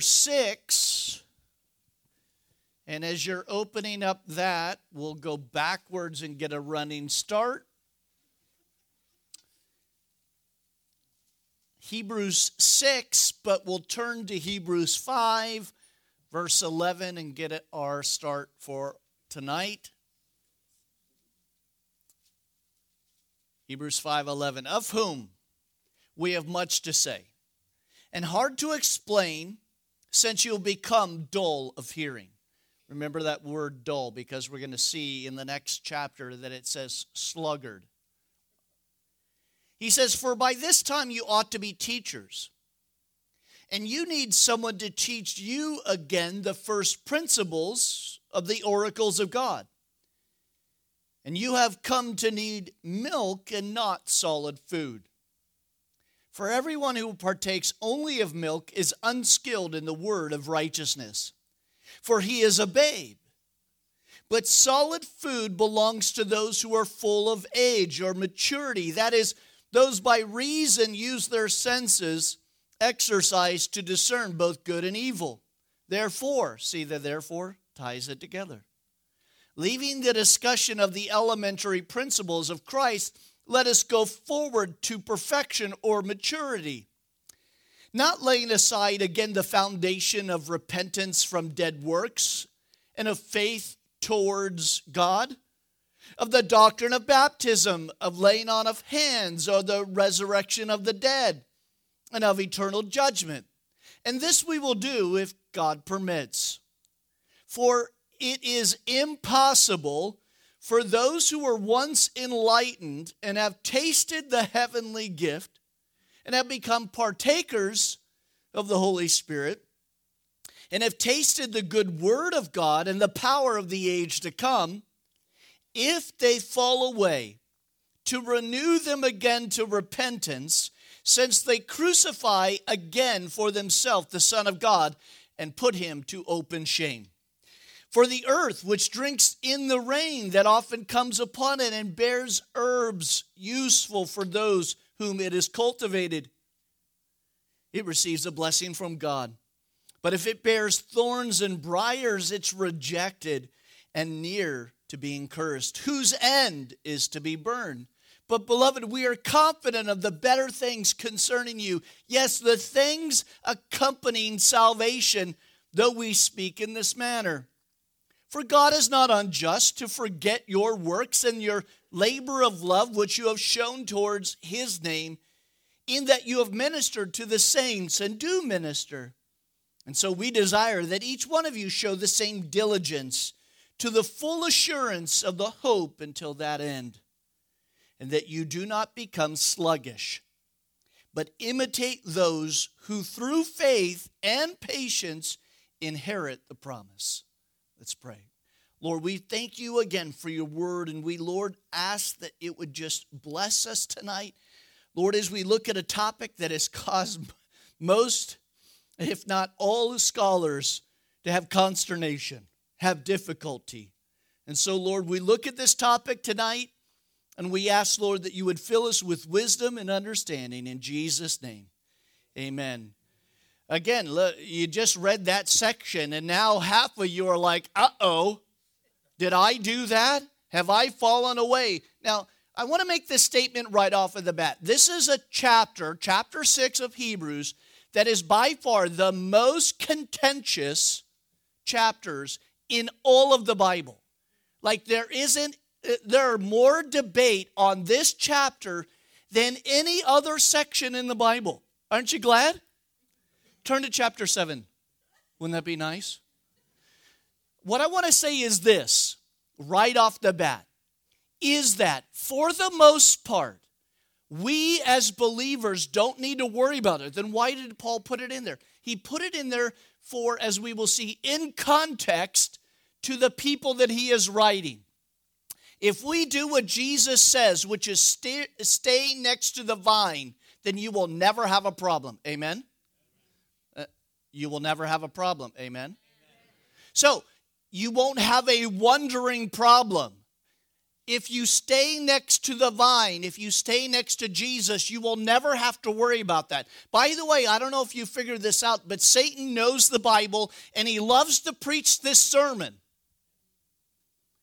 6. And as you're opening up that, we'll go backwards and get a running start. Hebrews 6, but we'll turn to Hebrews 5, verse 11, and get our start for tonight. Hebrews 5:11 of whom we have much to say and hard to explain since you'll become dull of hearing. Remember that word dull because we're going to see in the next chapter that it says sluggard. He says, For by this time you ought to be teachers, and you need someone to teach you again the first principles of the oracles of God. And you have come to need milk and not solid food. For everyone who partakes only of milk is unskilled in the word of righteousness, for he is a babe. But solid food belongs to those who are full of age or maturity, that is, those by reason use their senses exercise to discern both good and evil. Therefore, see the therefore ties it together. Leaving the discussion of the elementary principles of Christ, let us go forward to perfection or maturity. Not laying aside again the foundation of repentance from dead works and of faith towards God, of the doctrine of baptism, of laying on of hands, or the resurrection of the dead, and of eternal judgment. And this we will do if God permits. For it is impossible for those who were once enlightened and have tasted the heavenly gift and have become partakers of the Holy Spirit and have tasted the good word of God and the power of the age to come, if they fall away, to renew them again to repentance, since they crucify again for themselves the Son of God and put him to open shame. For the earth, which drinks in the rain that often comes upon it and bears herbs useful for those whom it is cultivated, it receives a blessing from God. But if it bears thorns and briars, it's rejected and near to being cursed, whose end is to be burned. But, beloved, we are confident of the better things concerning you. Yes, the things accompanying salvation, though we speak in this manner. For God is not unjust to forget your works and your labor of love which you have shown towards his name, in that you have ministered to the saints and do minister. And so we desire that each one of you show the same diligence to the full assurance of the hope until that end, and that you do not become sluggish, but imitate those who through faith and patience inherit the promise. Let's pray. Lord, we thank you again for your word, and we, Lord, ask that it would just bless us tonight. Lord, as we look at a topic that has caused most, if not all, scholars to have consternation, have difficulty. And so, Lord, we look at this topic tonight, and we ask, Lord, that you would fill us with wisdom and understanding in Jesus' name. Amen. Again, you just read that section, and now half of you are like, uh oh, did I do that? Have I fallen away? Now, I want to make this statement right off of the bat. This is a chapter, chapter 6 of Hebrews, that is by far the most contentious chapters in all of the Bible. Like, there isn't, there are more debate on this chapter than any other section in the Bible. Aren't you glad? Turn to chapter 7. Wouldn't that be nice? What I want to say is this right off the bat is that for the most part, we as believers don't need to worry about it. Then why did Paul put it in there? He put it in there for, as we will see, in context to the people that he is writing. If we do what Jesus says, which is stay, stay next to the vine, then you will never have a problem. Amen? You will never have a problem. Amen? So, you won't have a wondering problem. if you stay next to the vine, if you stay next to Jesus, you will never have to worry about that. By the way, I don't know if you figured this out, but Satan knows the Bible and he loves to preach this sermon.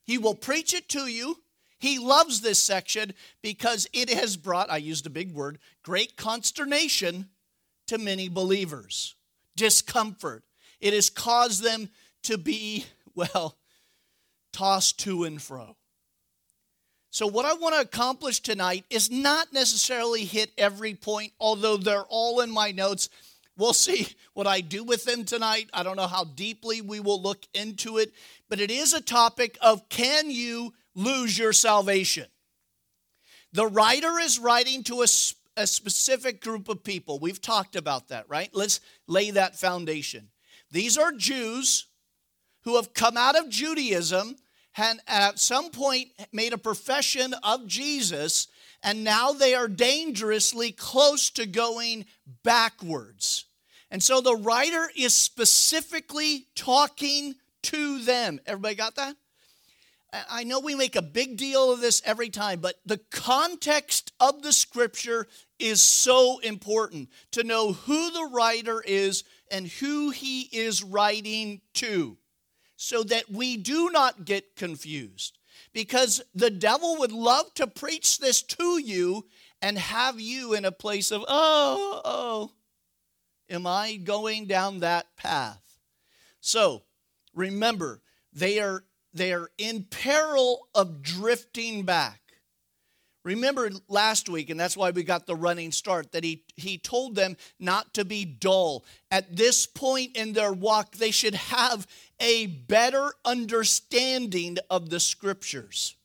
He will preach it to you. He loves this section because it has brought, I used a big word, great consternation to many believers, discomfort. It has caused them to be, well, tossed to and fro. So, what I want to accomplish tonight is not necessarily hit every point, although they're all in my notes. We'll see what I do with them tonight. I don't know how deeply we will look into it, but it is a topic of can you lose your salvation? The writer is writing to a, a specific group of people. We've talked about that, right? Let's lay that foundation. These are Jews who have come out of Judaism and at some point made a profession of Jesus, and now they are dangerously close to going backwards. And so the writer is specifically talking to them. Everybody got that? I know we make a big deal of this every time, but the context of the scripture is so important to know who the writer is and who he is writing to so that we do not get confused. Because the devil would love to preach this to you and have you in a place of, oh, oh, am I going down that path? So remember, they are, they are in peril of drifting back. Remember last week, and that's why we got the running start, that he, he told them not to be dull. At this point in their walk, they should have a better understanding of the scriptures.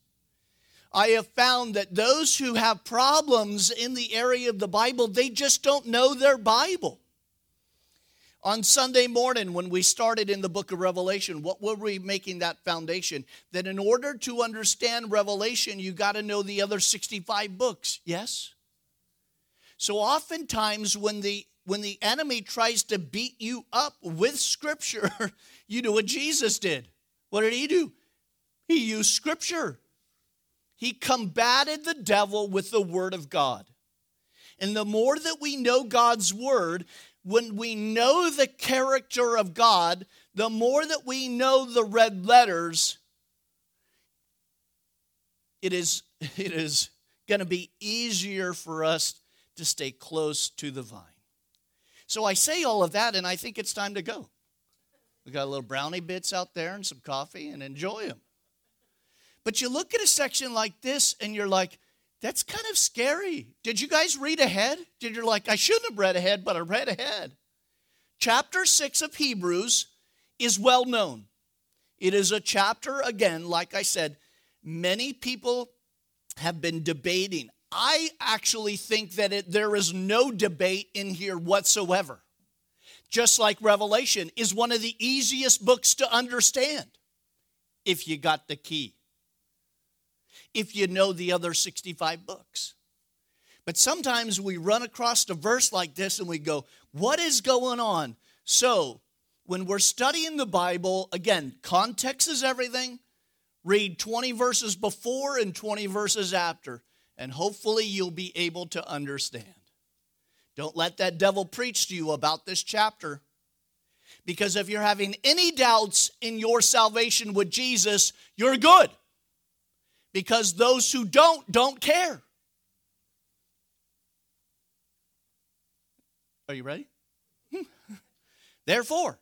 I have found that those who have problems in the area of the Bible, they just don't know their Bible. On Sunday morning, when we started in the book of Revelation, what were we making that foundation? That in order to understand Revelation, you got to know the other 65 books, yes? So oftentimes, when the when the enemy tries to beat you up with scripture, you do what Jesus did. What did he do? He used scripture. He combated the devil with the word of God. And the more that we know God's word, when we know the character of God, the more that we know the red letters, it is, it is going to be easier for us to stay close to the vine. So I say all of that, and I think it's time to go. We got a little brownie bits out there and some coffee, and enjoy them. But you look at a section like this, and you're like, that's kind of scary. Did you guys read ahead? Did you like, I shouldn't have read ahead, but I read ahead. Chapter 6 of Hebrews is well known. It is a chapter, again, like I said, many people have been debating. I actually think that it, there is no debate in here whatsoever. Just like Revelation is one of the easiest books to understand if you got the key if you know the other 65 books. But sometimes we run across a verse like this and we go, What is going on? So, when we're studying the Bible, again, context is everything. Read 20 verses before and 20 verses after, and hopefully you'll be able to understand. Don't let that devil preach to you about this chapter. Because if you're having any doubts in your salvation with Jesus, you're good because those who don't don't care. Are you ready? Therefore,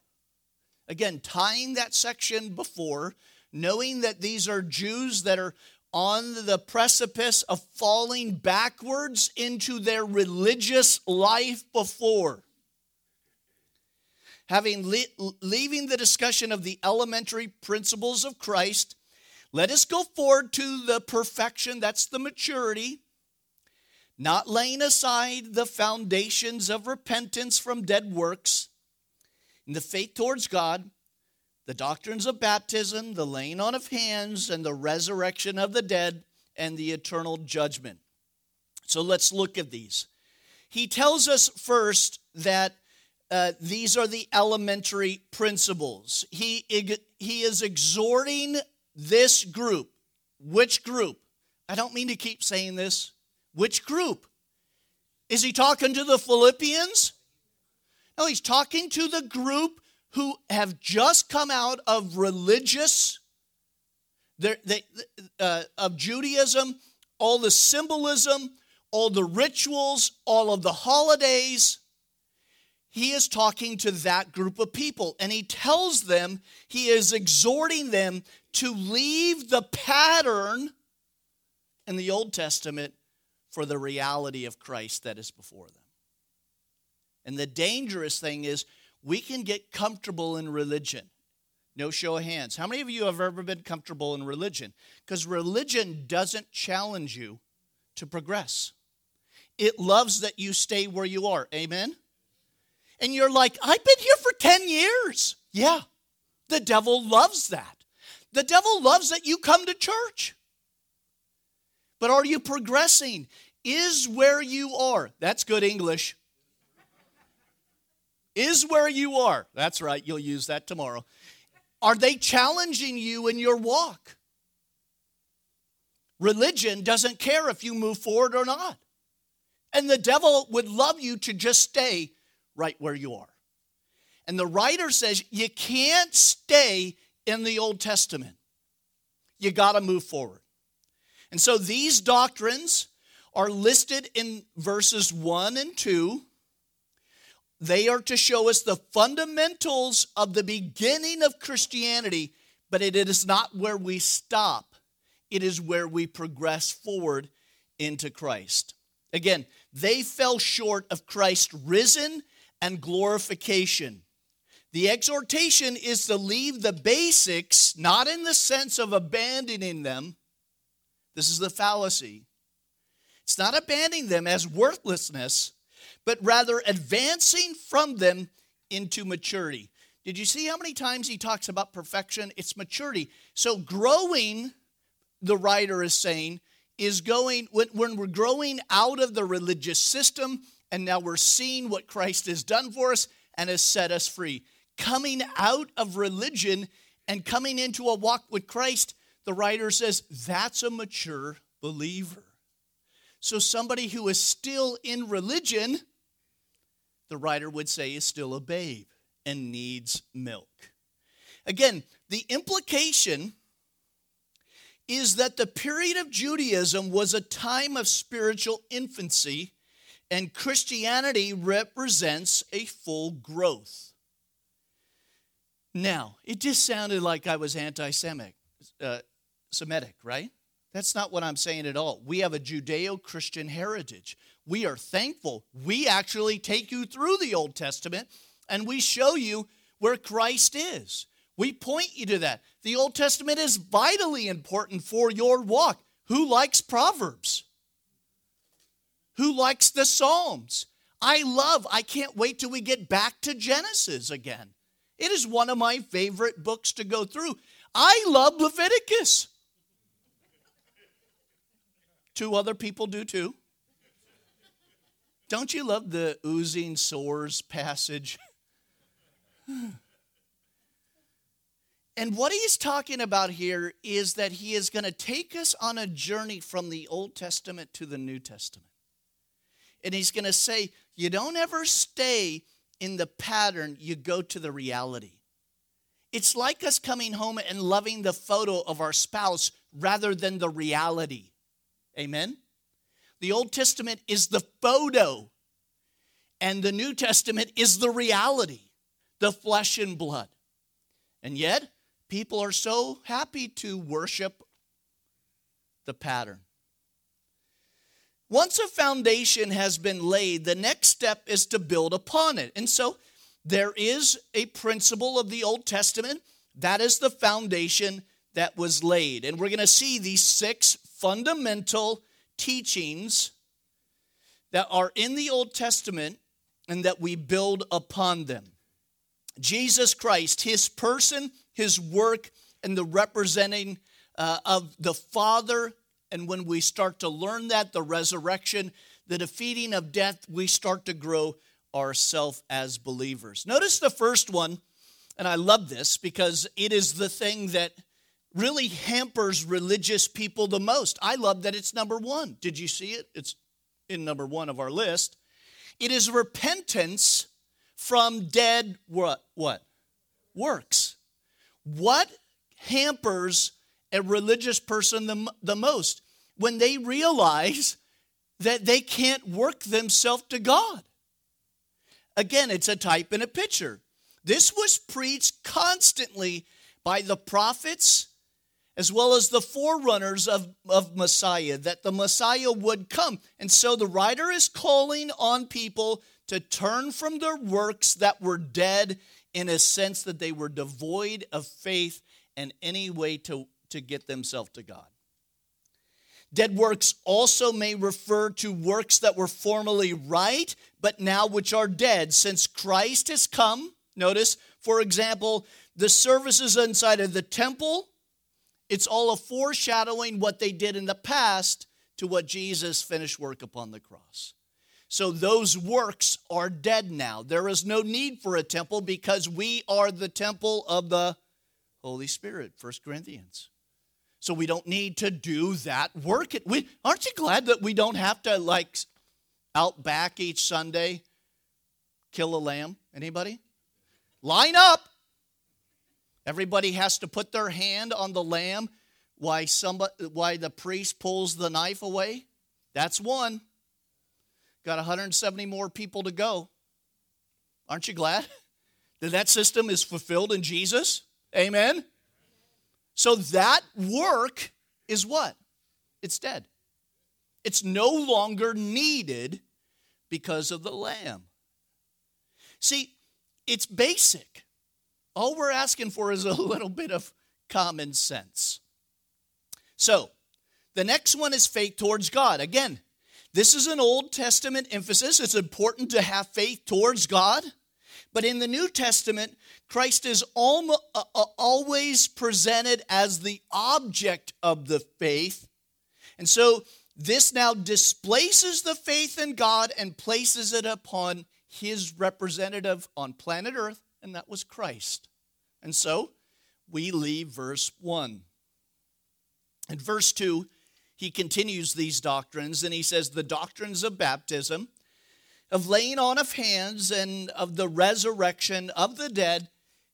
again, tying that section before, knowing that these are Jews that are on the precipice of falling backwards into their religious life before. Having le- leaving the discussion of the elementary principles of Christ let us go forward to the perfection, that's the maturity, not laying aside the foundations of repentance from dead works, in the faith towards God, the doctrines of baptism, the laying on of hands, and the resurrection of the dead, and the eternal judgment. So let's look at these. He tells us first that uh, these are the elementary principles. He, he is exhorting this group, which group? I don't mean to keep saying this. Which group? Is he talking to the Philippians? No, he's talking to the group who have just come out of religious, they, uh, of Judaism, all the symbolism, all the rituals, all of the holidays. He is talking to that group of people, and he tells them, he is exhorting them to leave the pattern in the Old Testament for the reality of Christ that is before them. And the dangerous thing is, we can get comfortable in religion. No show of hands. How many of you have ever been comfortable in religion? Because religion doesn't challenge you to progress, it loves that you stay where you are. Amen? And you're like, I've been here for 10 years. Yeah, the devil loves that. The devil loves that you come to church. But are you progressing? Is where you are. That's good English is where you are. That's right, you'll use that tomorrow. Are they challenging you in your walk? Religion doesn't care if you move forward or not. And the devil would love you to just stay right where you are. And the writer says you can't stay in the Old Testament. You got to move forward. And so these doctrines are listed in verses 1 and 2 they are to show us the fundamentals of the beginning of Christianity, but it is not where we stop. It is where we progress forward into Christ. Again, they fell short of Christ risen and glorification. The exhortation is to leave the basics, not in the sense of abandoning them. This is the fallacy. It's not abandoning them as worthlessness, but rather advancing from them into maturity. Did you see how many times he talks about perfection? It's maturity. So, growing, the writer is saying, is going, when, when we're growing out of the religious system and now we're seeing what Christ has done for us and has set us free. Coming out of religion and coming into a walk with Christ, the writer says that's a mature believer. So, somebody who is still in religion the writer would say is still a babe and needs milk. Again, the implication is that the period of Judaism was a time of spiritual infancy, and Christianity represents a full growth. Now, it just sounded like I was anti uh, Semitic, right? That's not what I'm saying at all. We have a Judeo Christian heritage we are thankful. We actually take you through the Old Testament and we show you where Christ is. We point you to that. The Old Testament is vitally important for your walk. Who likes Proverbs? Who likes the Psalms? I love, I can't wait till we get back to Genesis again. It is one of my favorite books to go through. I love Leviticus. Two other people do too. Don't you love the oozing sores passage? and what he's talking about here is that he is going to take us on a journey from the Old Testament to the New Testament. And he's going to say, you don't ever stay in the pattern, you go to the reality. It's like us coming home and loving the photo of our spouse rather than the reality. Amen? The Old Testament is the photo, and the New Testament is the reality, the flesh and blood. And yet, people are so happy to worship the pattern. Once a foundation has been laid, the next step is to build upon it. And so there is a principle of the Old Testament that is the foundation that was laid. And we're going to see these six fundamental teachings that are in the Old Testament and that we build upon them. Jesus Christ, his person, his work, and the representing uh, of the Father. And when we start to learn that, the resurrection, the defeating of death, we start to grow ourselves as believers. Notice the first one, and I love this because it is the thing that really hampers religious people the most? I love that it's number one. Did you see it? It's in number one of our list. It is repentance from dead what? What? Works. What hampers a religious person the, the most? When they realize that they can't work themselves to God. Again, it's a type and a picture. This was preached constantly by the prophets as well as the forerunners of, of Messiah, that the Messiah would come. And so the writer is calling on people to turn from their works that were dead in a sense that they were devoid of faith and any way to, to get themselves to God. Dead works also may refer to works that were formerly right, but now which are dead. Since Christ has come, notice, for example, the services inside of the temple, it's all a foreshadowing what they did in the past to what Jesus finished work upon the cross. So those works are dead now. There is no need for a temple because we are the temple of the Holy Spirit, 1 Corinthians. So we don't need to do that work. We, aren't you glad that we don't have to like out back each Sunday kill a lamb? Anybody? Line up. Everybody has to put their hand on the lamb why somebody why the priest pulls the knife away. That's one. Got 170 more people to go. Aren't you glad that that system is fulfilled in Jesus? Amen. So that work is what? It's dead. It's no longer needed because of the lamb. See, it's basic. All we're asking for is a little bit of common sense. So, the next one is faith towards God. Again, this is an Old Testament emphasis. It's important to have faith towards God. But in the New Testament, Christ is uh, uh, always presented as the object of the faith. And so this now displaces the faith in God and places it upon his representative on planet Earth, and that was Christ. And so we leave verse 1. In verse 2, he continues these doctrines and he says, The doctrines of baptism, of laying on of hands, and of the resurrection of the dead,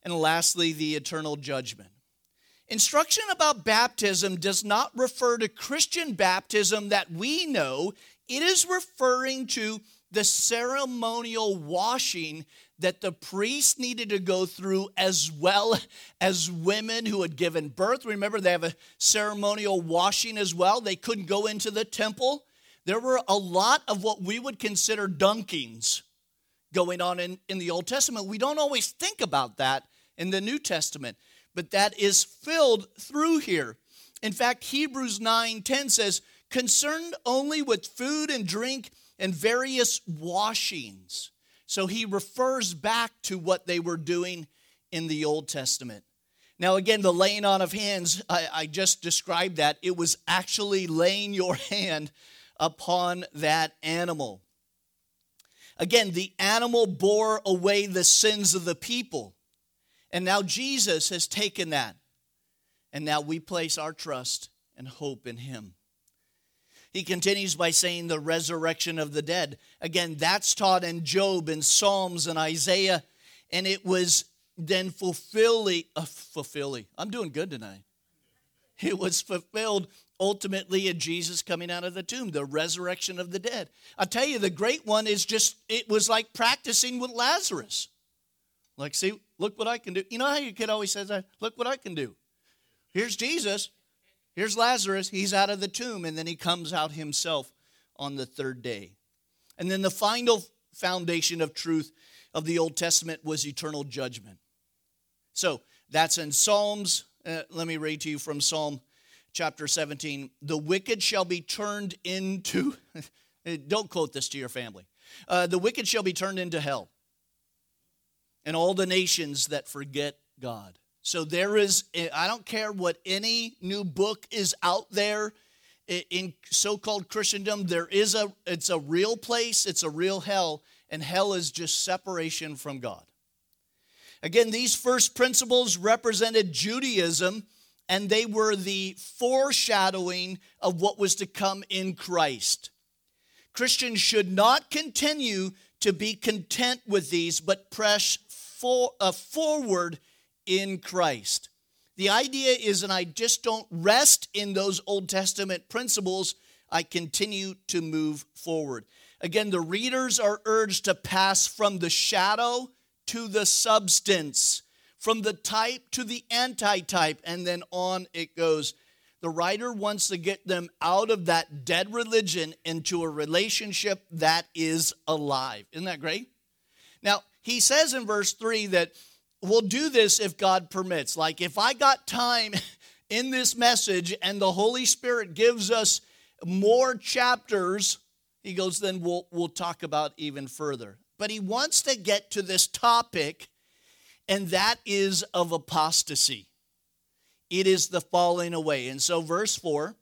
and lastly, the eternal judgment. Instruction about baptism does not refer to Christian baptism that we know, it is referring to the ceremonial washing that the priest needed to go through as well as women who had given birth. Remember, they have a ceremonial washing as well. They couldn't go into the temple. There were a lot of what we would consider dunkings going on in, in the Old Testament. We don't always think about that in the New Testament, but that is filled through here. In fact, Hebrews 9 10 says, concerned only with food and drink and various washings. So he refers back to what they were doing in the Old Testament. Now, again, the laying on of hands, I, I, just described that. It was actually laying your hand upon that animal. Again, the animal bore away the sins of the people. And now Jesus has taken that. And now we place our trust and hope in him. He continues by saying the resurrection of the dead. Again, that's taught in Job and Psalms and Isaiah, and it was then fulfilling, uh, fulfilling. I'm doing good tonight. It was fulfilled ultimately in Jesus coming out of the tomb, the resurrection of the dead. I tell you, the great one is just, it was like practicing with Lazarus. Like, see, look what I can do. You know how your kid always says that? Look what I can do. Here's Jesus. Here's Lazarus. He's out of the tomb, and then he comes out himself on the third day. And then the final foundation of truth of the Old Testament was eternal judgment. So that's in Psalms. Uh, let me read to you from Psalm chapter 17. The wicked shall be turned into, don't quote this to your family. Uh, the wicked shall be turned into hell and all the nations that forget God. So there is, I don't care what any new book is out there in so-called Christendom, there is a, it's a real place, it's a real hell, and hell is just separation from God. Again, these first principles represented Judaism and they were the foreshadowing of what was to come in Christ. Christians should not continue to be content with these, but press for, uh, forward in Christ. The idea is, and I just don't rest in those Old Testament principles, I continue to move forward. Again, the readers are urged to pass from the shadow to the substance from the type to the antitype, and then on it goes. The writer wants to get them out of that dead religion into a relationship that is alive. Isn't that great? Now, he says in verse 3 that we'll do this if God permits. Like, if I got time in this message and the Holy Spirit gives us more chapters, he goes, then we'll, we'll talk about even further. But he wants to get to this topic and that is of apostasy. It is the falling away. And so, verse 4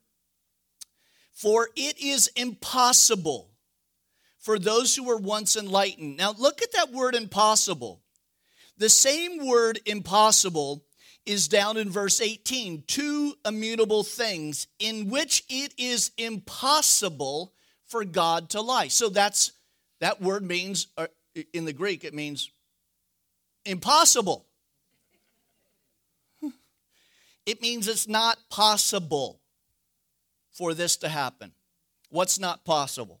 For it is impossible for those who were once enlightened. Now, look at that word impossible. The same word impossible is down in verse 18 two immutable things in which it is impossible for God to lie. So that's that word means uh, in the Greek it means impossible. It means it's not possible for this to happen. What's not possible?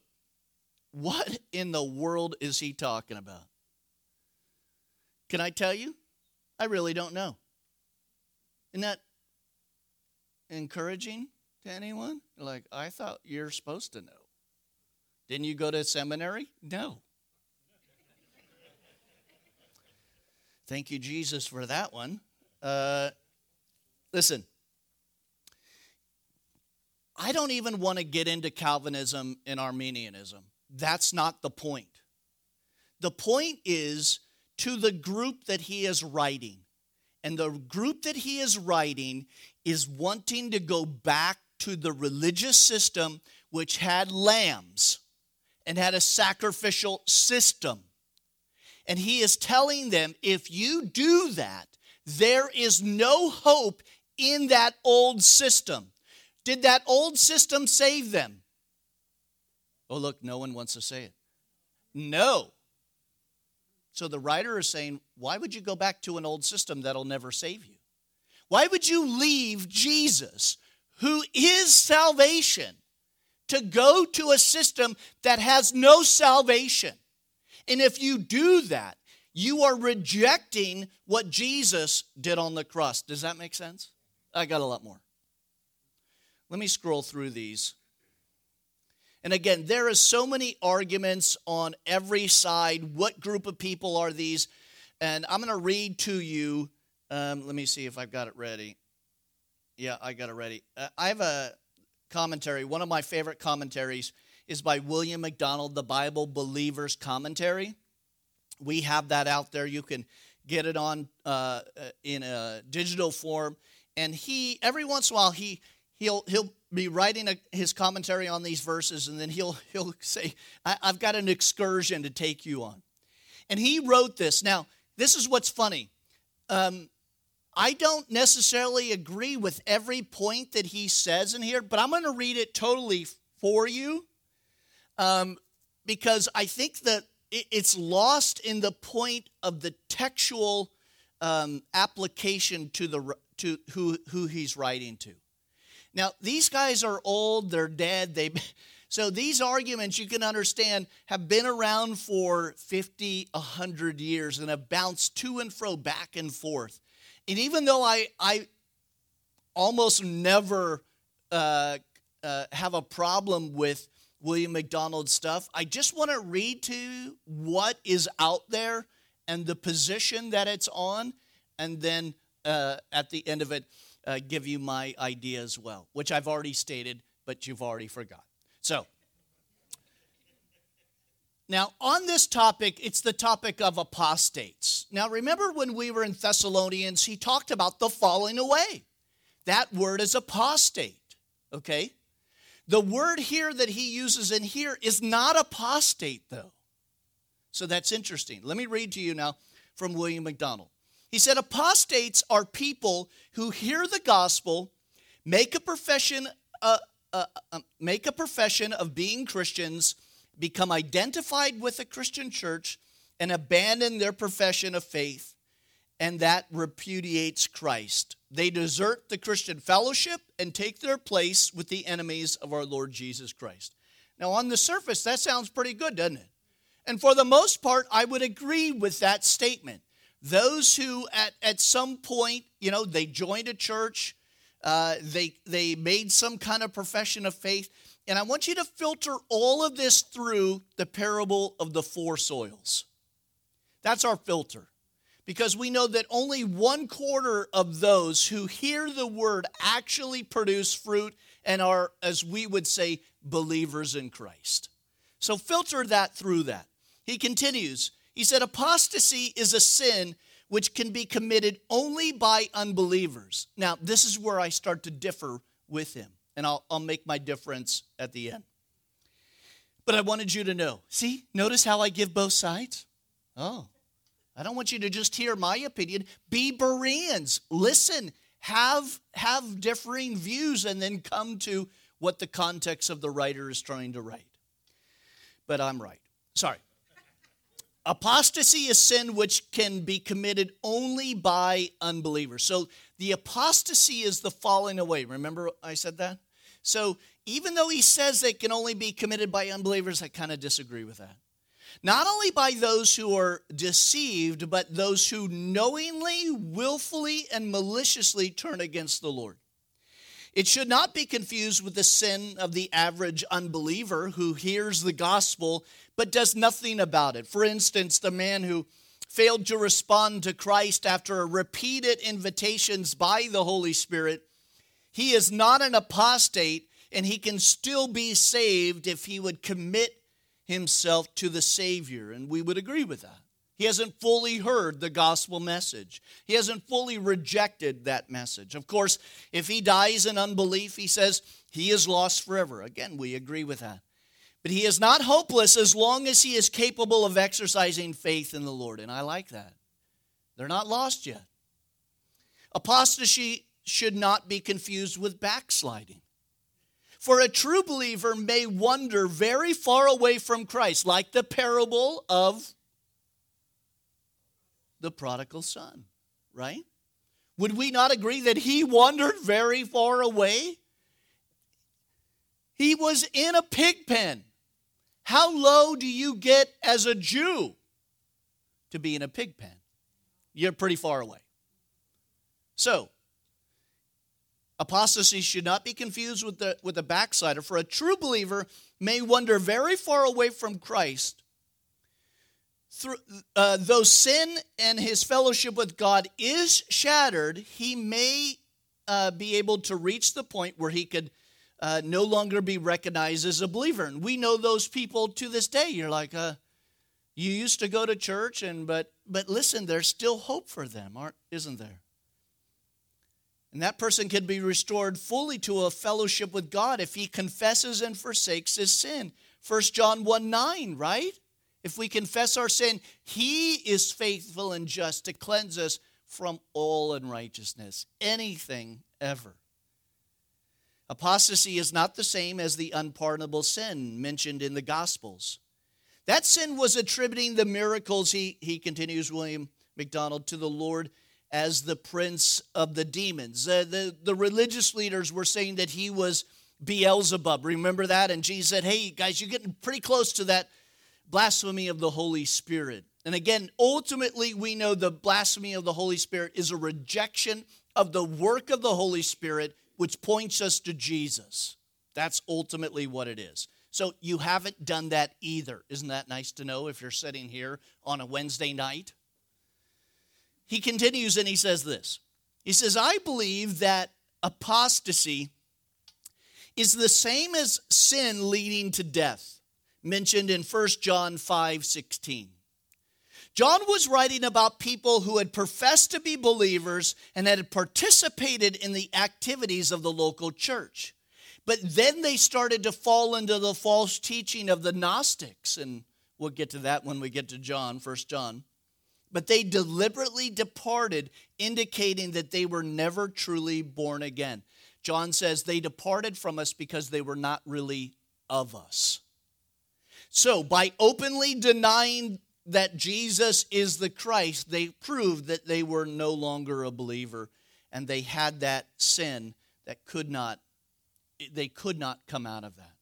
what in the world is he talking about? Can I tell you? I really don't know. Isn't that encouraging to anyone? Like, I thought you're supposed to know. Didn't you go to seminary? No. Thank you, Jesus, for that one. Uh, listen, I don't even want to get into Calvinism and Arminianism. That's not the point. The point is to the group that he is writing. And the group that he is writing is wanting to go back to the religious system which had lambs and had a sacrificial system. And he is telling them if you do that, there is no hope in that old system. Did that old system save them? Oh, look, no one wants to say it. No. So the writer is saying, why would you go back to an old system that'll never save you? Why would you leave Jesus, who is salvation, to go to a system that has no salvation? And if you do that, you are rejecting what Jesus did on the cross. Does that make sense? I got a lot more. Let me scroll through these. And again, there is so many arguments on every side. What group of people are these? And I'm going to read to you. Um, let me see if I've got it ready. Yeah, I got it ready. Uh, I have a commentary. One of my favorite commentaries is by William MacDonald, the Bible Believers Commentary. We have that out there. You can get it on uh, uh, in a digital form. And he, every once in a while, he he'll he'll be writing a, his commentary on these verses, and then he'll he'll say, "I've got an excursion to take you on." And he wrote this. Now, this is what's funny. Um, I don't necessarily agree with every point that he says in here, but I'm going to read it totally for you um, because I think that it's lost in the point of the textual um, application to the to who who he's writing to. Now these guys are old; they're dead. They so these arguments you can understand have been around for 50, 100 years and have bounced to and fro, back and forth. And even though I I almost never uh, uh, have a problem with William MacDonald stuff. I just want to read to you what is out there and the position that it's on, and then uh, at the end of it, uh, give you my idea as well, which I've already stated, but you've already forgot. So, now, on this topic, it's the topic of apostates. Now, remember when we were in Thessalonians, he talked about the falling away. That word is apostate, okay? The word here that he uses in here is not apostate, though. So that's interesting. Let me read to you now from William MacDonald. He said, Apostates are people who hear the gospel, make a profession, uh, uh, uh, make a profession of being Christians, become identified with a Christian church, and abandon their profession of faith, and that repudiates Christ. They desert the Christian fellowship and take their place with the enemies of our Lord Jesus Christ. Now, on the surface, that sounds pretty good, doesn't it? And for the most part, I would agree with that statement. Those who, at, at some point, you know, they joined a church, uh, they, they made some kind of profession of faith, and I want you to filter all of this through the parable of the four soils. That's our filter. Because we know that only one quarter of those who hear the word actually produce fruit and are, as we would say, believers in Christ. So filter that through that. He continues, he said, Apostasy is a sin which can be committed only by unbelievers. Now, this is where I start to differ with him and I'll, I'll make my difference at the end. But I wanted you to know. See, notice how I give both sides? Oh, I don't want you to just hear my opinion. Be Bereans. Listen, have, have differing views, and then come to what the context of the writer is trying to write. But I'm right. Sorry. Apostasy is sin which can be committed only by unbelievers. So the apostasy is the falling away. Remember I said that? So even though he says it can only be committed by unbelievers, I kind of disagree with that. Not only by those who are deceived, but those who knowingly, willfully, and maliciously turn against the Lord. It should not be confused with the sin of the average unbeliever who hears the gospel but does nothing about it. For instance, the man who failed to respond to Christ after repeated invitations by the Holy Spirit, he is not an apostate and he can still be saved if he would commit himself to the Savior. And we would agree with that. He hasn't fully heard the gospel message. He hasn't fully rejected that message. Of course, if he dies in unbelief, he says he is lost forever. Again, we agree with that. But he is not hopeless as long as he is capable of exercising faith in the Lord. And I like that. They're not lost yet. Apostasy should not be confused with backsliding. For a true believer may wander very far away from Christ, like the parable of the prodigal son, right? Would we not agree that he wandered very far away? He was in a pig pen. How low do you get as a Jew to be in a pig pen? You're pretty far away. So, apostasy should not be confused with the, with the backslider, for a true believer may wander very far away from Christ. Through, uh, though sin and his fellowship with God is shattered, he may uh, be able to reach the point where he could uh, no longer be recognized as a believer. And we know those people to this day. You're like, uh, you used to go to church, and but but listen, there's still hope for them, aren't isn't there? And that person can be restored fully to a fellowship with God if he confesses and forsakes his sin. 1 John 1 9, right? If we confess our sin, he is faithful and just to cleanse us from all unrighteousness, anything ever. Apostasy is not the same as the unpardonable sin mentioned in the Gospels. That sin was attributing the miracles, he, he continues, William MacDonald, to the Lord as the prince of the demons. The, the religious leaders were saying that he was Beelzebub. Remember that? And Jesus said, Hey, guys, you're getting pretty close to that blasphemy of the Holy Spirit. And again, ultimately, we know the blasphemy of the Holy Spirit is a rejection of the work of the Holy Spirit which points us to Jesus. That's ultimately what it is. So you haven't done that either. Isn't that nice to know if you're sitting here on a Wednesday night? He continues and he says this He says, I believe that apostasy is the same as sin leading to death, mentioned in 1 John 5 16. John was writing about people who had professed to be believers and had participated in the activities of the local church. But then they started to fall into the false teaching of the Gnostics, and we'll get to that when we get to John, 1 John. But they deliberately departed, indicating that they were never truly born again. John says they departed from us because they were not really of us. So, by openly denying that Jesus is the Christ, they proved that they were no longer a believer and they had that sin that could not they could not come out of that.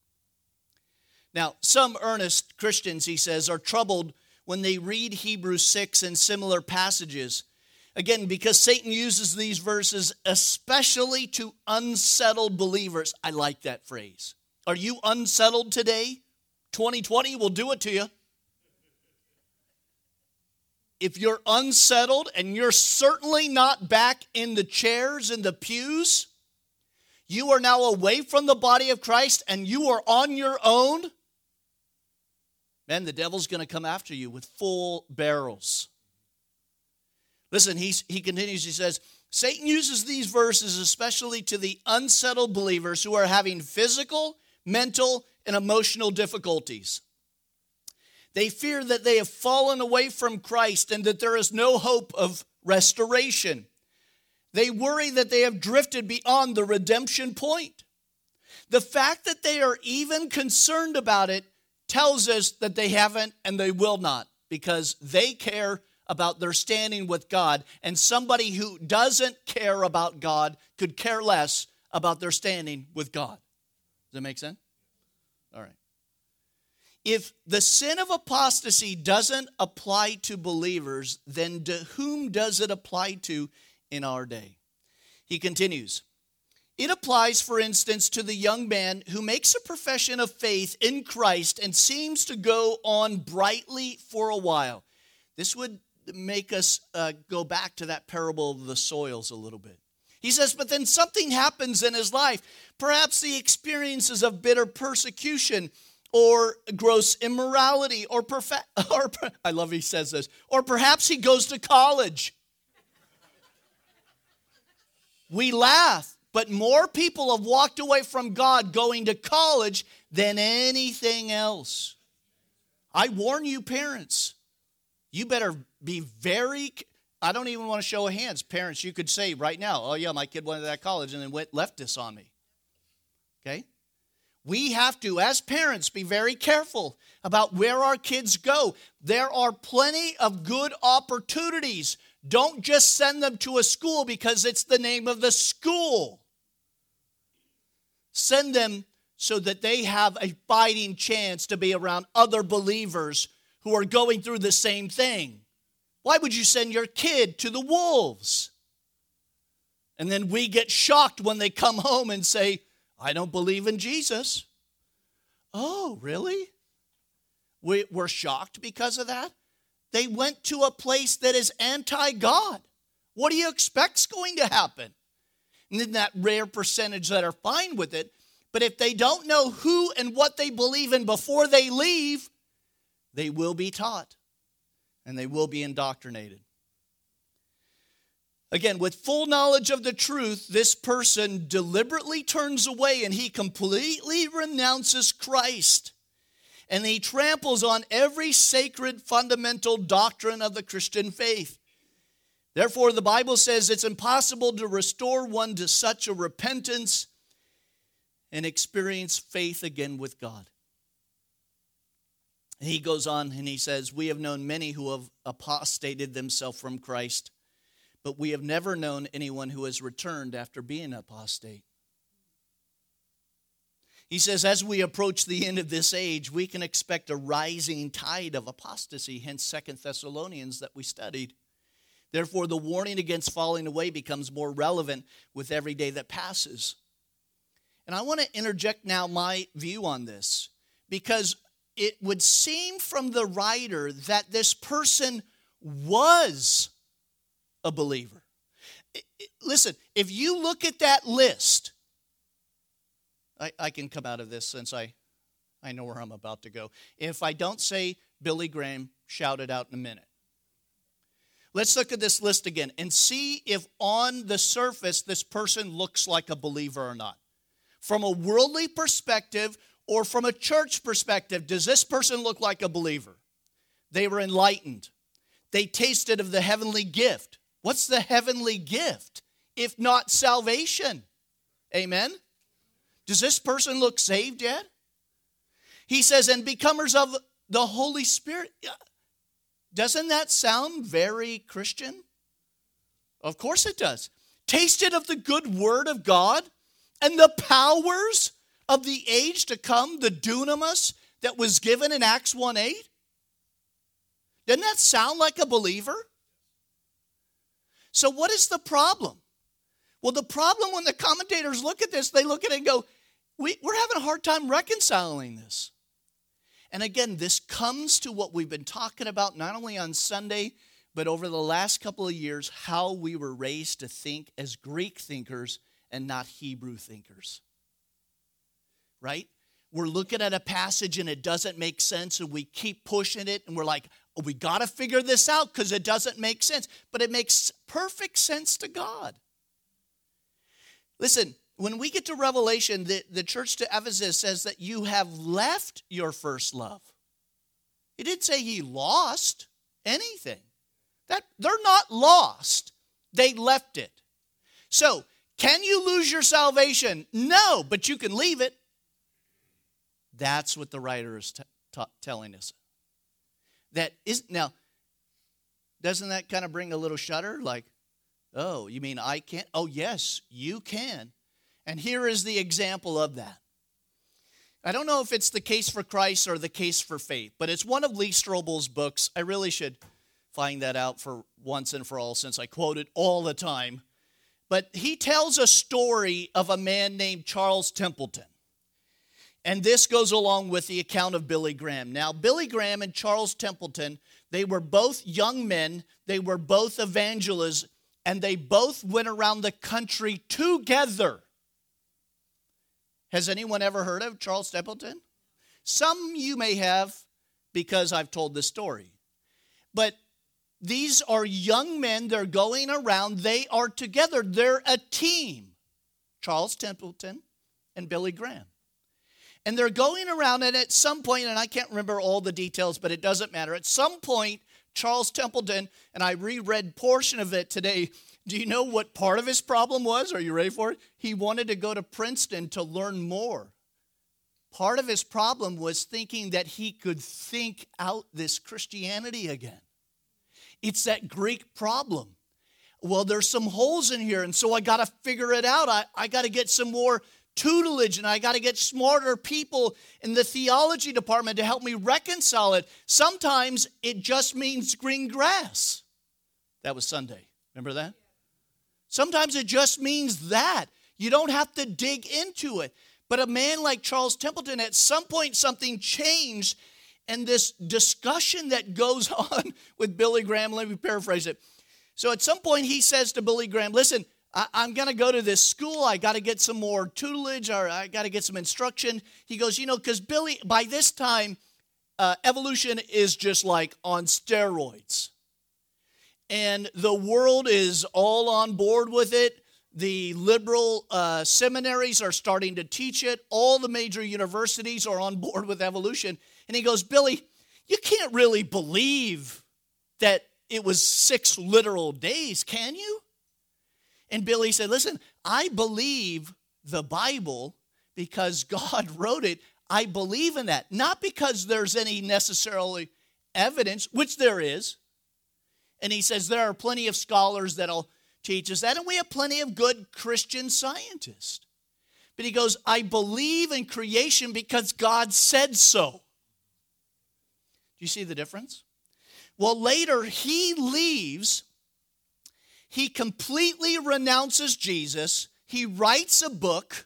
Now, some earnest Christians, he says, are troubled when they read Hebrews 6 and similar passages. Again, because Satan uses these verses especially to unsettled believers. I like that phrase. Are you unsettled today? 2020 will do it to you if you're unsettled and you're certainly not back in the chairs in the pews, you are now away from the body of Christ and you are on your own, man, the devil's going to come after you with full barrels. Listen, he's, he continues, he says, Satan uses these verses especially to the unsettled believers who are having physical, mental, and emotional difficulties. They fear that they have fallen away from Christ and that there is no hope of restoration. They worry that they have drifted beyond the redemption point. The fact that they are even concerned about it tells us that they haven't and they will not because they care about their standing with God. And somebody who doesn't care about God could care less about their standing with God. Does that make sense? All right if the sin of apostasy doesn't apply to believers, then to whom does it apply to in our day? He continues. It applies, for instance, to the young man who makes a profession of faith in Christ and seems to go on brightly for a while. This would make us uh, go back to that parable of the soils a little bit. He says, but then something happens in his life. Perhaps the experiences of bitter persecution or gross immorality or perfect or I love he says this or perhaps he goes to college. We laugh, but more people have walked away from God going to college than anything else. I warn you parents, you better be very I don't even want to show hands. Parents, you could say right now, "Oh yeah, my kid went to that college and then went left this on me." Okay? We have to, as parents, be very careful about where our kids go. There are plenty of good opportunities. Don't just send them to a school because it's the name of the school. Send them so that they have a fighting chance to be around other believers who are going through the same thing. Why would you send your kid to the wolves? And then we get shocked when they come home and say, I don't believe in Jesus. Oh, really? We, we're shocked because of that? They went to a place that is anti God. What do you expect's going to happen? And then that rare percentage that are fine with it. But if they don't know who and what they believe in before they leave, they will be taught and they will be indoctrinated. Again, with full knowledge of the truth, this person deliberately turns away and he completely renounces Christ. And he tramples on every sacred fundamental doctrine of the Christian faith. Therefore, the Bible says it's impossible to restore one to such a repentance and experience faith again with God. he goes on and he says, We have known many who have apostated themselves from Christ but we have never known anyone who has returned after being apostate. He says, as we approach the end of this age, we can expect a rising tide of apostasy, hence Second Thessalonians that we studied. Therefore, the warning against falling away becomes more relevant with every day that passes. And I want to interject now my view on this because it would seem from the writer that this person was a believer. listen, if you look at that list, I, I can come out of this since I, I know where I'm about to go. If I don't say Billy Graham, shout it out in a minute. Let's look at this list again and see if on the surface this person looks like a believer or not. From a worldly perspective or from a church perspective, does this person look like a believer? They were enlightened. They tasted of the heavenly gift. What's the heavenly gift if not salvation? Amen? Does this person look saved yet? He says, and becomers of the Holy Spirit. Doesn't that sound very Christian? Of course it does. Tasted of the good word of God and the powers of the age to come, the dunamis that was given in Acts 1 8? Doesn't that sound like a believer? So, what is the problem? Well, the problem when the commentators look at this, they look at it and go, we, are having a hard time reconciling this. And again, this comes to what we've been talking about not only on Sunday, but over the last couple of years, how we were raised to think as Greek thinkers and not Hebrew thinkers. Right? We're looking at a passage and it doesn't make sense, and we keep pushing it, and we're like, we got to figure this out because it doesn't make sense. But it makes perfect sense to God. Listen, when we get to Revelation, the, the church to Ephesus says that you have left your first love. He didn't say he lost anything. That they're not lost. They left it. So, can you lose your salvation? No, but you can leave it. That's what the writer is t- t- telling us. That is now doesn't that kind of bring a little shudder like, "Oh, you mean I can't?" Oh, yes, you can and here is the example of that. I don't know if it's the case for Christ or the case for faith, but it's one of Lee Strobel's books. I really should find that out for once and for all since I quote it all the time. But he tells a story of a man named Charles Templeton. And this goes along with the account of Billy Graham. Now, Billy Graham and Charles Templeton, they were both young men, they were both evangelists, and they both went around the country together has anyone ever heard of Charles Templeton? Some you may have because I've told this story. But these are young men, they're going around, they are together, they're a team. Charles Templeton and Billy Graham. And they're going around, and at some point, and I can't remember all the details, but it doesn't matter. At some point, Charles Templeton, and I reread portion of it today, do you know what part of his problem was? Are you ready for it? He wanted to go to Princeton to learn more. Part of his problem was thinking that he could think out this Christianity again. It's that Greek problem. Well, there's some holes in here, and so I got to figure it out. I, I got to get some more tutelage and I got to get smarter people in the theology department to help me reconcile it. Sometimes it just means green grass. That was Sunday. Remember that? Sometimes it just means that. You don't have to dig into it. But a man like Charles Templeton, at some point, something changed, and this discussion that goes on with Billy Graham, let me paraphrase it. So at some point, he says to Billy Graham, Listen, I, am going to go to this school. I got to get some more tutelage or I got to get some instruction. He goes, You know, because Billy, by this time, uh, evolution is just like on steroids and the world is all on board with it. The liberal uh, seminaries are starting to teach it. All the major universities are on board with evolution. And he goes, Billy, you can't really believe that it was six literal days, can you? And Billy said, Listen, I believe the Bible because God wrote it. I believe in that, not because there's any necessarily evidence, which there is, and he says there are plenty of scholars that'll teach us that, and we have plenty of good Christian scientists. But he goes, I believe in creation because God said so. Do you see the difference? Well, later he leaves, he completely renounces Jesus, he writes a book,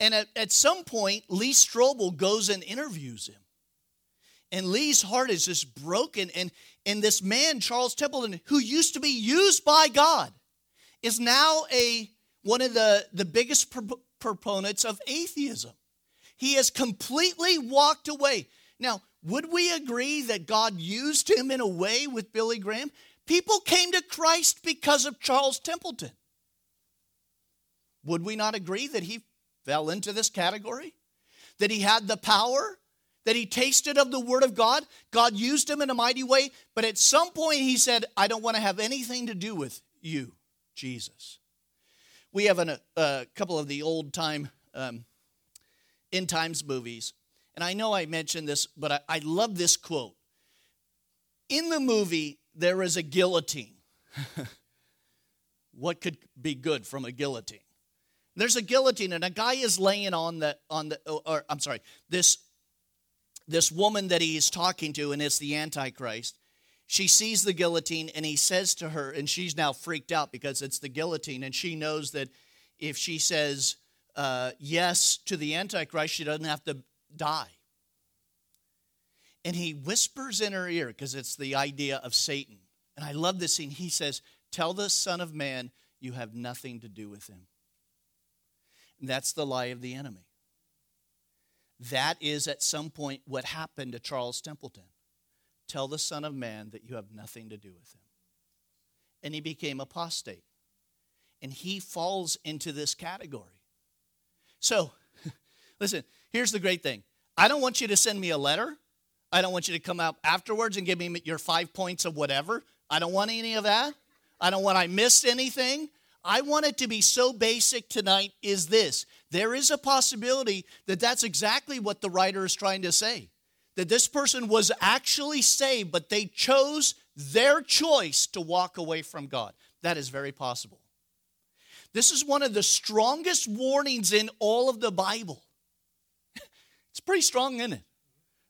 and at, at some point, Lee Strobel goes and interviews him. And Lee's heart is just broken. And, and this man, Charles Templeton, who used to be used by God, is now a one of the, the biggest pro- proponents of atheism. He has completely walked away. Now, would we agree that God used him in a way with Billy Graham? People came to Christ because of Charles Templeton. Would we not agree that he fell into this category? That he had the power? That he tasted of the Word of God? God used him in a mighty way, but at some point he said, I don't want to have anything to do with you, Jesus. We have an, a couple of the old time um, end times movies, and I know I mentioned this, but I, I love this quote. In the movie, there is a guillotine. what could be good from a guillotine? There's a guillotine, and a guy is laying on the on the or I'm sorry, this this woman that he is talking to, and it's the Antichrist. She sees the guillotine, and he says to her, and she's now freaked out because it's the guillotine, and she knows that if she says uh, yes to the Antichrist, she doesn't have to die. And he whispers in her ear, because it's the idea of Satan. And I love this scene. He says, Tell the Son of Man you have nothing to do with him. And that's the lie of the enemy. That is at some point what happened to Charles Templeton. Tell the Son of Man that you have nothing to do with him. And he became apostate. And he falls into this category. So, listen, here's the great thing I don't want you to send me a letter. I don't want you to come out afterwards and give me your five points of whatever. I don't want any of that. I don't want I missed anything. I want it to be so basic tonight is this. There is a possibility that that's exactly what the writer is trying to say. That this person was actually saved, but they chose their choice to walk away from God. That is very possible. This is one of the strongest warnings in all of the Bible. It's pretty strong, isn't it?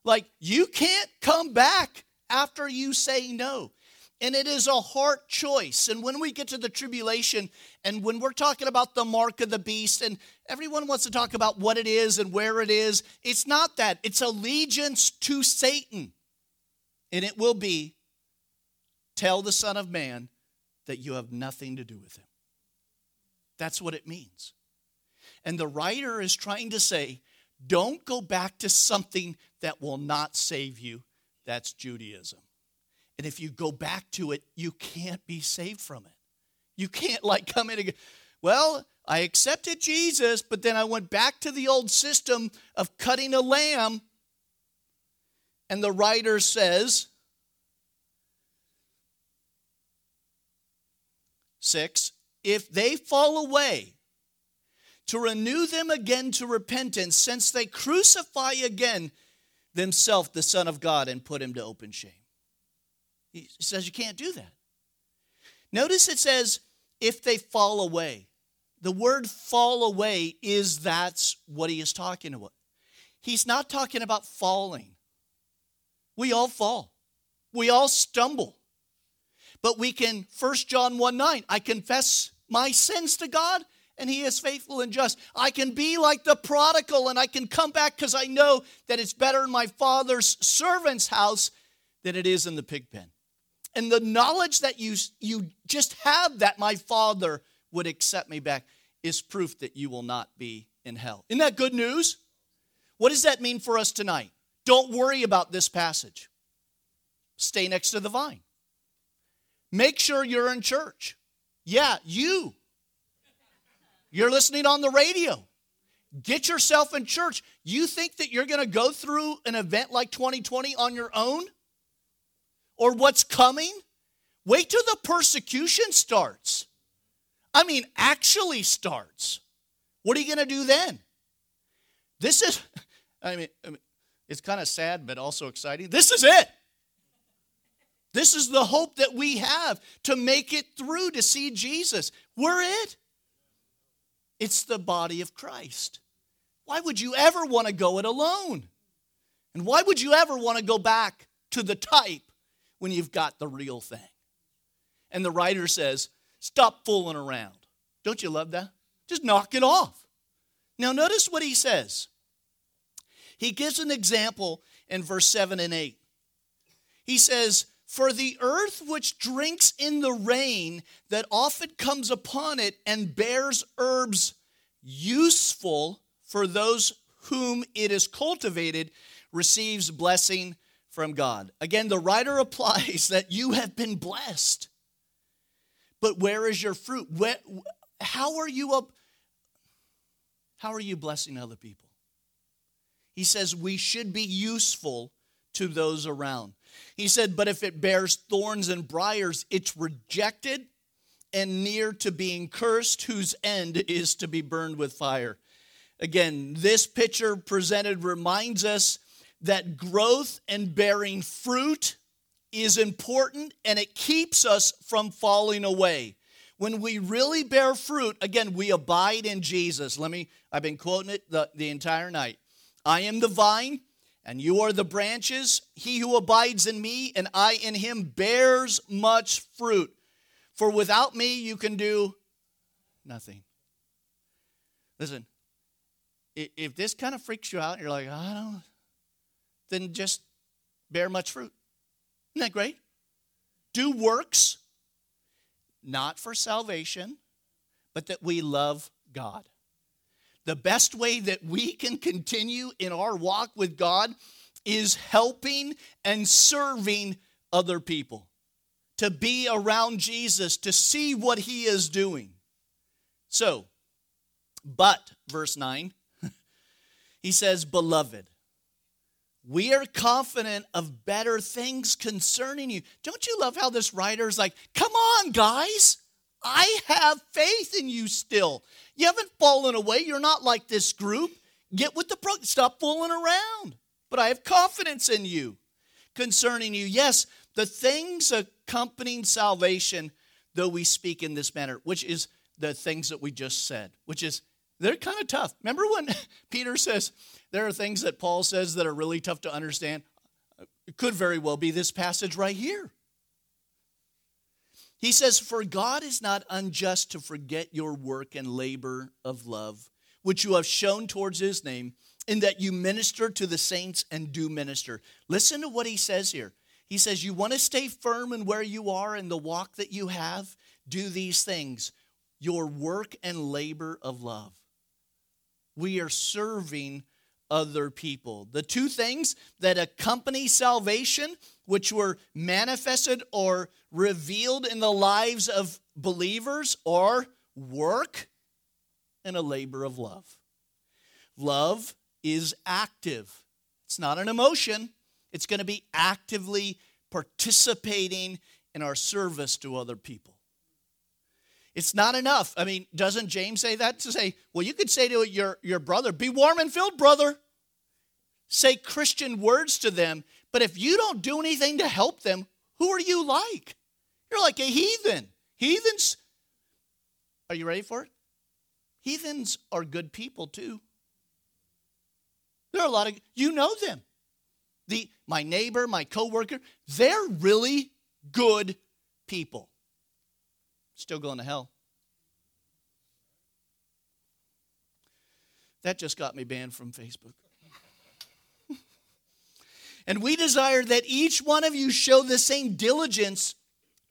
Like, you can't come back after you say no. And it is a heart choice. And when we get to the tribulation, and when we're talking about the mark of the beast, and everyone wants to talk about what it is and where it is, it's not that. It's allegiance to Satan. And it will be tell the Son of Man that you have nothing to do with him. That's what it means. And the writer is trying to say, don't go back to something that will not save you. That's Judaism. And if you go back to it, you can't be saved from it. You can't like come in and go, well, I accepted Jesus, but then I went back to the old system of cutting a lamb. And the writer says, six, if they fall away, to renew them again to repentance, since they crucify again themselves, the Son of God, and put him to open shame. He says you can't do that. Notice it says, if they fall away. The word fall away is that's what he is talking about. He's not talking about falling. We all fall. We all stumble. But we can, 1 John 1 9, I confess my sins to God and he is faithful and just. I can be like the prodigal and I can come back because I know that it's better in my father's servant's house than it is in the pig pen. And the knowledge that you, you just have that my father would accept me back is proof that you will not be in hell. Isn't that good news? What does that mean for us tonight? Don't worry about this passage. Stay next to the vine. Make sure you're in church. Yeah, you. You're listening on the radio. Get yourself in church. You think that you're going to go through an event like 2020 on your own? Or what's coming? Wait till the persecution starts. I mean, actually starts. What are you going to do then? This is, I mean, I mean it's kind of sad, but also exciting. This is it. This is the hope that we have to make it through to see Jesus. We're it. It's the body of Christ. Why would you ever want to go it alone? And why would you ever want to go back to the type when you've got the real thing? And the writer says, Stop fooling around. Don't you love that? Just knock it off. Now, notice what he says. He gives an example in verse 7 and 8. He says, For the earth which drinks in the rain that often comes upon it and bears herbs useful for those whom it is cultivated receives blessing from God. Again, the writer applies that you have been blessed. But where is your fruit? Where, how are you up? How are you blessing other people? He says we should be useful to those around. He said, but if it bears thorns and briars, it's rejected and near to being cursed, whose end is to be burned with fire. Again, this picture presented reminds us that growth and bearing fruit is important and it keeps us from falling away. When we really bear fruit, again, we abide in Jesus. Let me, I've been quoting it the, the entire night. I am the vine, and you are the branches. He who abides in me and I in him bears much fruit. For without me, you can do nothing. Listen, if this kind of freaks you out, you're like, I don't, then just bear much fruit. Isn't that great? Do works, not for salvation, but that we love God. The best way that we can continue in our walk with God is helping and serving other people to be around Jesus, to see what he is doing. So, but, verse 9, he says, Beloved, we are confident of better things concerning you. Don't you love how this writer is like, Come on, guys, I have faith in you still. You haven't fallen away. You're not like this group. Get with the pro, stop fooling around. But I have confidence in you concerning you. Yes, the things accompanying salvation, though we speak in this manner, which is the things that we just said, which is they're kind of tough. Remember when Peter says there are things that Paul says that are really tough to understand? It could very well be this passage right here. He says, For God is not unjust to forget your work and labor of love, which you have shown towards his name, in that you minister to the saints and do minister. Listen to what he says here. He says, You want to stay firm in where you are in the walk that you have? Do these things your work and labor of love. We are serving other people. The two things that accompany salvation, which were manifested or revealed in the lives of believers, are work and a labor of love. Love is active, it's not an emotion. It's going to be actively participating in our service to other people. It's not enough. I mean, doesn't James say that? To say, well, you could say to your, your brother, be warm and filled, brother. Say Christian words to them, but if you don't do anything to help them, who are you like? You're like a heathen. Heathens, are you ready for it? Heathens are good people too. There are a lot of, you know them the my neighbor, my coworker, they're really good people. Still going to hell. That just got me banned from Facebook. and we desire that each one of you show the same diligence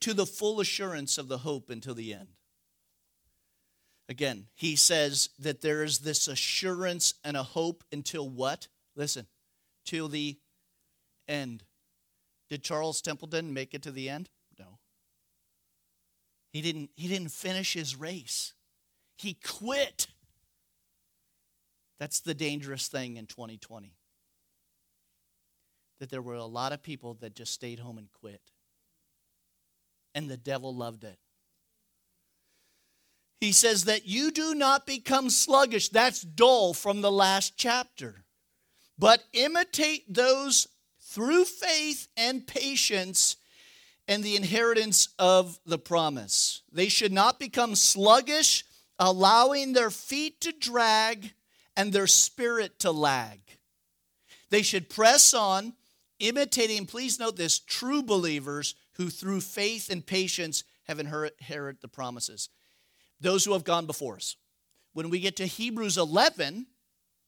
to the full assurance of the hope until the end. Again, he says that there is this assurance and a hope until what? Listen, till the end. Did Charles Templeton make it to the end? He didn't, he didn't finish his race, he quit. That's the dangerous thing in 2020. That there were a lot of people that just stayed home and quit. And the devil loved it. He says that you do not become sluggish. That's dull from the last chapter. But imitate those through faith and patience and the inheritance of the promise. They should not become sluggish, allowing their feet to drag and their spirit to lag. They should press on, imitating, please note this, true believers who through faith and patience have inherited the promises. Those who have gone before us. When we get to Hebrews 11,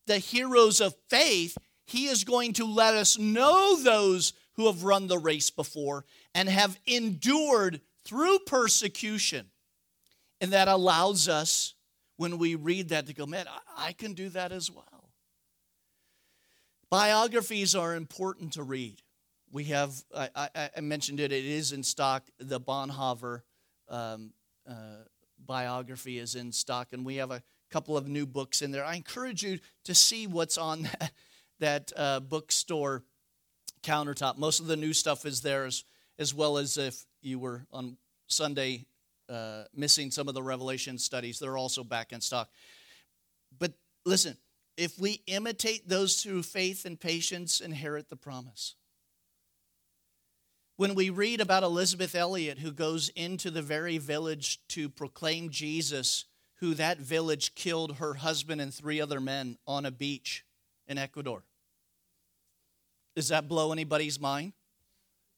the heroes of faith he is going to let us know those who have run the race before and have endured through persecution. And that allows us, when we read that, to go, man, I can do that as well. Biographies are important to read. We have, I, I, I mentioned it, it is in stock. The Bonhoeffer um, uh, biography is in stock, and we have a couple of new books in there. I encourage you to see what's on that, that uh, bookstore countertop. Most of the new stuff is there, as, as well as if you were on Sunday uh, missing some of the Revelation studies, they're also back in stock. But listen, if we imitate those through faith and patience, inherit the promise. When we read about Elisabeth Elliot, who goes into the very village to proclaim Jesus, who that village killed her husband and three other men on a beach in Ecuador. Does that blow anybody's mind?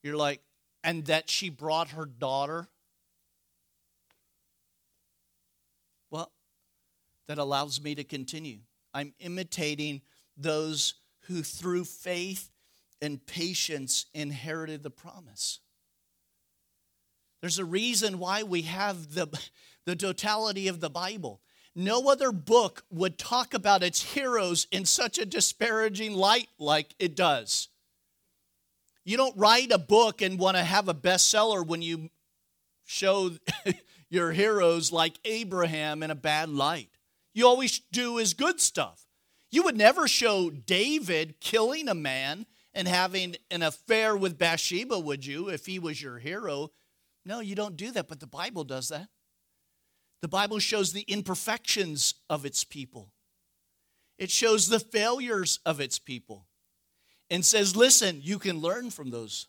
You're like, and that she brought her daughter? Well, that allows me to continue. I'm imitating those who, through faith and patience, inherited the promise. There's a reason why we have the, the totality of the Bible. No other book would talk about its heroes in such a disparaging light like it does. You don't write a book and want to have a bestseller when you show your heroes like Abraham in a bad light. You always do is good stuff. You would never show David killing a man and having an affair with Bathsheba, would you, if he was your hero? No, you don't do that, but the Bible does that. The Bible shows the imperfections of its people, it shows the failures of its people, and says, listen, you can learn from those.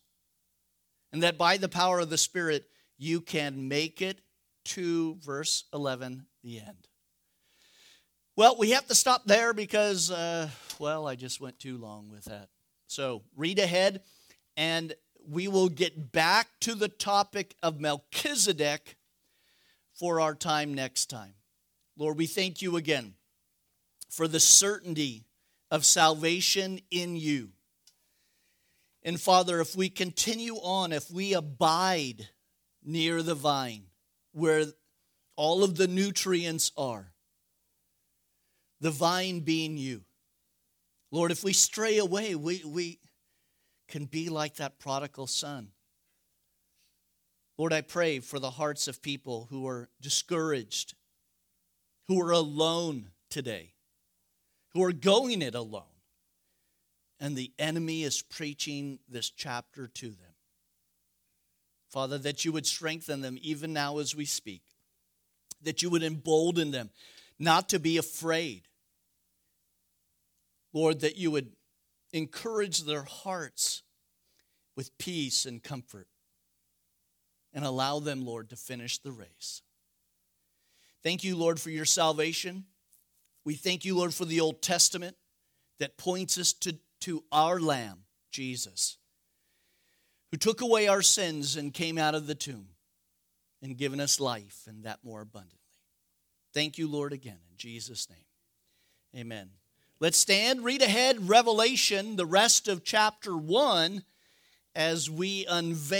And that by the power of the Spirit, you can make it to verse 11, the end. Well, we have to stop there because, uh, well, I just went too long with that. So read ahead, and we will get back to the topic of Melchizedek for our time next time. Lord, we thank you again for the certainty of salvation in you. And Father, if we continue on, if we abide near the vine where all of the nutrients are, the vine being you. Lord, if we stray away, we, we can be like that prodigal son. Lord, I pray for the hearts of people who are discouraged, who are alone today, who are going it alone, and the enemy is preaching this chapter to them. Father, that you would strengthen them even now as we speak, that you would embolden them not to be afraid, Lord, that you would encourage their hearts with peace and comfort and allow them, Lord, to finish the race. Thank you, Lord, for your salvation. We thank you, Lord, for the Old Testament that points us to, to our Lamb, Jesus, who took away our sins and came out of the tomb and given us life and that more abundantly. Thank you, Lord, again, in Jesus' name. Amen. Let's stand, read ahead Revelation, the rest of chapter 1, as we unveil.